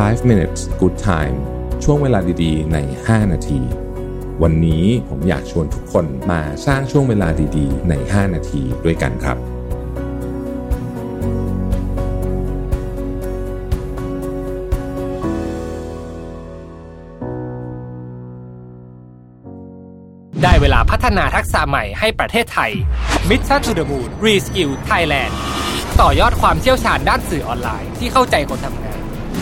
5 minutes good time ช่วงเวลาดีๆ ใน 5 นาที วันนี้ผมอยากชวนทุกคนมาสร้างช่วงเวลาดีๆ ใน 5 นาทีด้วยกันครับ ได้เวลาพัฒนาทักษะใหม่ให้ประเทศไทย Mission to the Moon Reskill Thailand ต่อยอดความเชี่ยวชาญด้านสื่อออนไลน์ที่เข้าใจคนทำงาน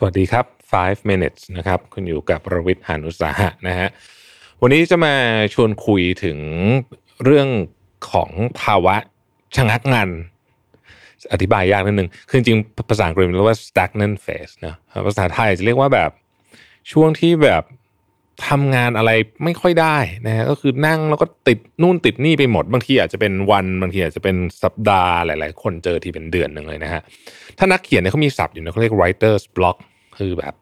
สวัสดีครับ 5 minutes นะครับ คุณอยู่กับประวิทย์หานุสาหะนะฮะ วันนี้จะมาชวนคุยถึงเรื่องของภาวะชะงักงัน อธิบายยากนิดนึง คือจริงภาษาอังกฤษเรียกว่า stagnant phase นะภาษาไทยจะเรียกว่าแบบช่วงที่แบบ ทำงานอะไรไม่ค่อยได้นะฮะก็คือนั่งแล้วก็ติดนู่นติดนี่ไปหมด บางทีอาจจะเป็นวันบางทีอาจจะเป็นสัปดาห์หลาย ๆ คนเจอที่เป็นเดือนหนึ่งเลยนะฮะถ้านักเขียนเนี่ยเขามีศัพท์อยู่นะเขาเรียก writer's block คือแบบ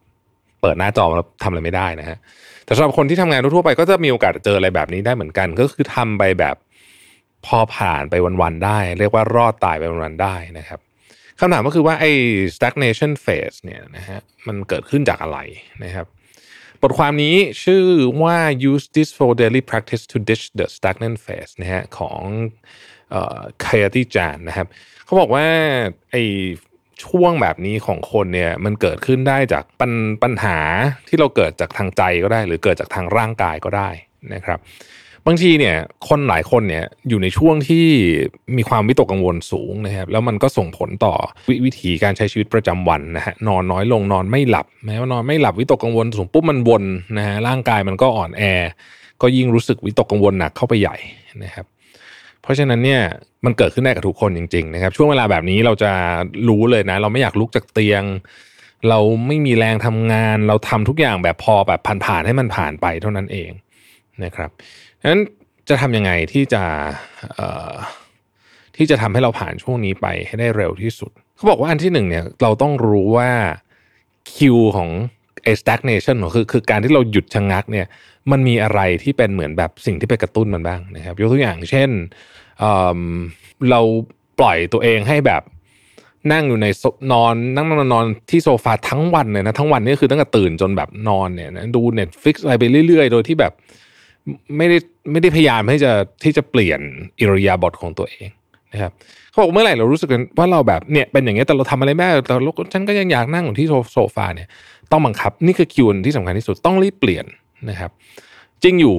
เปิดหน้าจอแล้วทำอะไรไม่ได้นะฮะแต่สำหรับคนที่ทำงานทั่วไปก็จะมีโอกาสเจออะไรแบบนี้ได้เหมือนกัน ก็คือทำไปแบบพอผ่านไปวัน ๆ ได้ เรียกว่ารอดตายไปวันๆได้นะครับคำถามก็คือว่าไอ้ stagnation phase เนี่ยนะฮะมันเกิดขึ้นจากอะไรนะครับ ทความนี้ชื่อว่า use this for daily practice to ditch the stagnant phase นะฮะของคายติจานนะครับเขาบอกว่าไอช่วงแบบนี้ของคนเนี่ยมันเกิดขึ้นได้จากปัญปัญหาที่เราเกิดจากทางใจก็ได้ หรือเกิดจากทางร่างกายก็ได้นะครับ บางทีเนี่ยคนหลายคนเนี่ยอยู่ในช่วงที่มีความวิตกกังวลสูงนะครับแล้วมันก็ส่งผลต่อววิถีการใช้ชีวิตประจำวันนะฮะนอนน้อยลงนอนไม่หลับแม้ว่านอนไม่หลับวิตกกังวลสูงปุ๊บมันวนนะฮะร่างกายมันก็อ่อนแอ ก็ยิ่งรู้สึกวิตกกังวลหนักเข้าไปใหญ่นะครับ เพราะฉะนั้นเนี่ยมันเกิดขึ้นได้กับทุกคนจริงๆนะครับช่วงเวลาแบบนี้เราจะรู้เลยนะ เราไม่อยากลุกจากเตียง เราไม่มีแรงทำงาน เราทำทุกอย่างแบบพอแบบผ่านๆให้มันผ่านไปเท่านั้นเองนะครับ นั้นจะทำยังไงที่จะที่จะทำให้เราผ่านช่วงนี้ไปให้ได้เร็วที่สุด เขาบอกว่าอันที่หนึ่งเนี่ยเราต้องรู้ว่าคิวของ stagnation คือคือการที่เราหยุดชะงงักเนี่ยมันมีอะไรที่เป็นเหมือนแบบสิ่งที่ไปกระตุ้นมันบ้างนะครับยกตัวอย่างเช่นเเราปล่อยตัวเองให้แบบนั่งอยู่ในนอนนั่งนอนนอนที่โซฟาทั้งวันเลยนะทั้งวันนี่คือตั้งแต่ตื่นจนแบบนอนเนี่ยนะดู Netflix อะไรไปเรื่อย ๆ โดยที่แบบ ไม่ได้ไม่ได้พยายามให้จะที่จะเปลี่ยนอิริยาบถของตัวเองนะครับเขาบอกเมื่อไหร่เรารู้สึกว่าเราแบบเนี่ยเป็นอย่างเงี้ยแต่เราทำอะไรไม่ได้แต่ลูกฉันก็ยังอยากนั่งอยู่ที่โซฟาเนี่ยต้องบังคับนี่คือคิวที่สำคัญที่สุดต้องรีบเปลี่ยนนะครับ จริงอยู่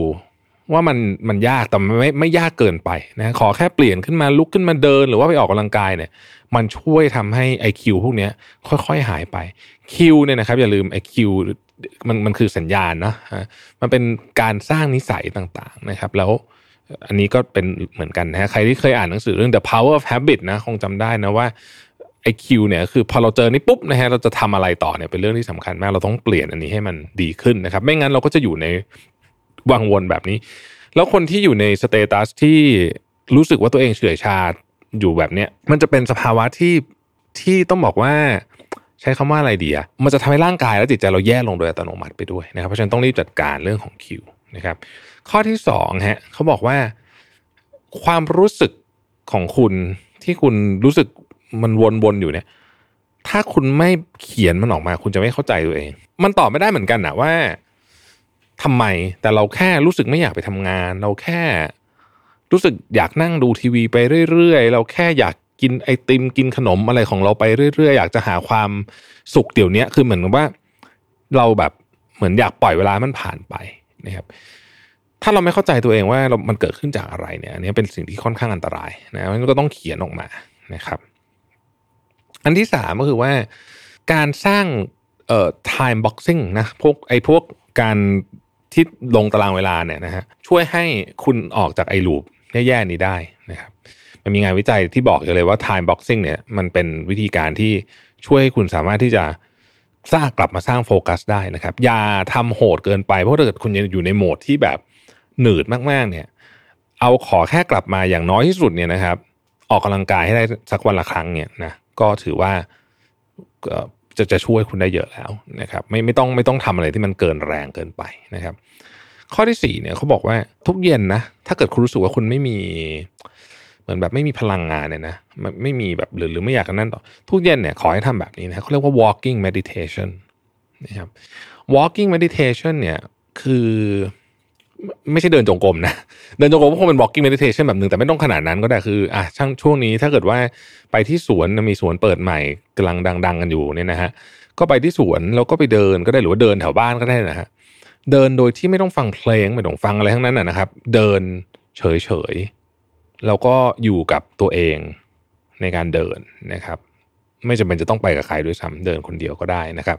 ว่ามันมันยากแต่ไม่ไม่ยากเกินไปนะขอแค่เปลี่ยนขึ้นมาลุกขึ้นมาเดิน หรือว่าไปออกกำลังกายเนี่ย มันช่วยทำให้ไอคิวพวกนี้ค่อยๆหายไปคิวเนี่ยนะครับ อย่าลืมไอคิวมันมันคือสัญญาณนะมันเป็นการสร้างนิสัยต่างๆนะครับ แล้วอันนี้ก็เป็นเหมือนกันนะใครที่เคยอ่านหนังสือเรื่อง The Power of Habit นะคงจำได้นะว่าไอคิวเนี่ยคือพอเราเจอนี่ปุ๊บนะฮะเราจะทำอะไรต่อเนี่ยเป็นเรื่องที่สำคัญมากเราต้องเปลี่ยนอันนี้ให้มันดีขึ้นนะครับ ไม่งั้นเราก็จะอยู่ใน วังวนแบบนี้ แล้วคนที่อยู่ใน status ที่รู้สึกว่าตัวเองเฉื่อยชาอยู่แบบเนี้ยมันจะเป็นสภาวะที่ที่ต้องบอกว่าใช้คำว่าอะไรดีอะมันจะทำให้ร่างกายและจิตใจเราแย่ลงโดยอัตโนมัติไปด้วยนะครับ เพราะฉะนั้นต้องรีบจัดการเรื่องของคิวนะครับ ข้อที่สองฮะเขาบอกว่า ความรู้สึกของคุณที่คุณรู้สึกมันวนๆอยู่เนี่ย ถ้าคุณไม่เขียนมันออกมา คุณจะไม่เข้าใจตัวเอง มันตอบไม่ได้เหมือนกันนะว่า ทำไม แต่เราแค่รู้สึกไม่อยากไปทำงาน เราแค่รู้สึกอยากนั่งดูทีวีไปเรื่อยๆ เราแค่อยากกินไอติมกินขนมอะไรของเราไปเรื่อยๆ อยากจะหาความสุขเดี๋ยวนี้คือเหมือนกับว่า เราแบบเหมือนอยากปล่อยเวลามันผ่านไปนะครับ ถ้าเราไม่เข้าใจตัวเองว่าเรามันเกิดขึ้นจากอะไรเนี่ยอันนี้เป็นสิ่งที่ค่อนข้างอันตรายนะมันก็ต้องเขียนออกมานะครับ อันที่สามก็คือว่าการสร้างเอ่อ time boxing นะพวกไอพวกการ ที่ลงตารางเวลาเนี่ยนะฮะช่วยให้คุณออกจากไอ้ลูปแย่ๆนี้ได้นะครับมันมีงานวิจัยที่บอกอยู่เลยว่า time boxing เนี่ยมันเป็นวิธีการที่ช่วยให้คุณสามารถที่จะสร้างกลับมาสร้างโฟกัสได้นะครับ อย่าทำโหดเกินไป เพราะถ้าเกิดคุณยังอยู่ในโหมดที่แบบหนืดมากๆเนี่ย เอาขอแค่กลับมาอย่างน้อยที่สุดเนี่ยนะครับ ออกกำลังกายให้ได้สักวันละครั้งเนี่ยนะก็ถือว่า จะจะช่วยคุณได้เยอะแล้วนะครับ ไม่ไม่ต้องไม่ต้องทำอะไรที่มันเกินแรงเกินไปนะครับ ข้อที่สี่เนี่ยเขาบอกว่าทุกเย็นนะถ้าเกิดคุณรู้สึกว่าคุณไม่มีเหมือนแบบไม่มีพลังงานเนี่ยนะไม่มีแบบหรือหรือไม่อยากกันนั่นต่อทุกเย็นเนี่ยขอให้ทำแบบนี้นะเขาเรียกว่า walking meditation นะครับ walking meditation เนี่ยคือ ไม่ใช่เดินจงกรมนะ เดินจงกรมก็คงเป็น walking meditation แบบหนึ่งแต่ไม่ต้องขนาดนั้นก็ได้คืออะช่างช่วงนี้ถ้าเกิดว่าไปที่สวนมีสวนเปิดใหม่กำลังดัง ๆ กันอยู่เนี่ยนะฮะก็ไปที่สวนแล้วก็ไปเดินก็ได้หรือว่าเดินแถวบ้านก็ได้นะฮะเดินโดยที่ไม่ต้องฟังเพลงไม่ต้องฟังอะไรทั้งนั้นนะครับ เดินเฉยๆแล้วก็อยู่กับตัวเองในการเดินนะครับ ไม่จำเป็นจะต้องไปกับใครด้วยซ้ำเดินคนเดียวก็ได้นะครับ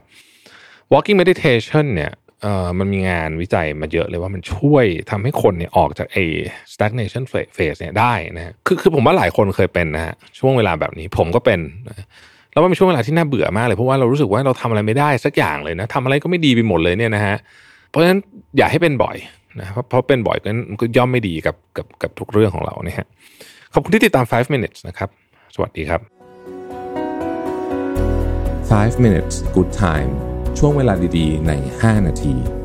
walking meditation เนี่ย เอ่อมันมีงานวิจัยมาเยอะเลยว่ามันช่วยทำให้คนเนี่ยออกจากไอ้ stagnation phase เนี่ยได้นะคือคือผมว่าหลายคนเคยเป็นนะฮะช่วงเวลาแบบนี้ผมก็เป็นแล้วมันเป็นช่วงเวลาที่น่าเบื่อมากเลยเพราะว่าเรารู้สึกว่าเราทำอะไรไม่ได้สักอย่างเลยนะทำอะไรก็ไม่ดีไปหมดเลยเนี่ยนะฮะเพราะฉะนั้นอย่าให้เป็นบ่อยนะเพราะเพราะเป็นบ่อยก็ย่อมไม่ดีกับกับกับทุกเรื่องของเราเนี่ยฮะขอบคุณที่ติดตาม 5 minutes นะครับ สวัสดีครับ 5 minutes good time ช่วงเวลาดีๆ ใน 5 นาที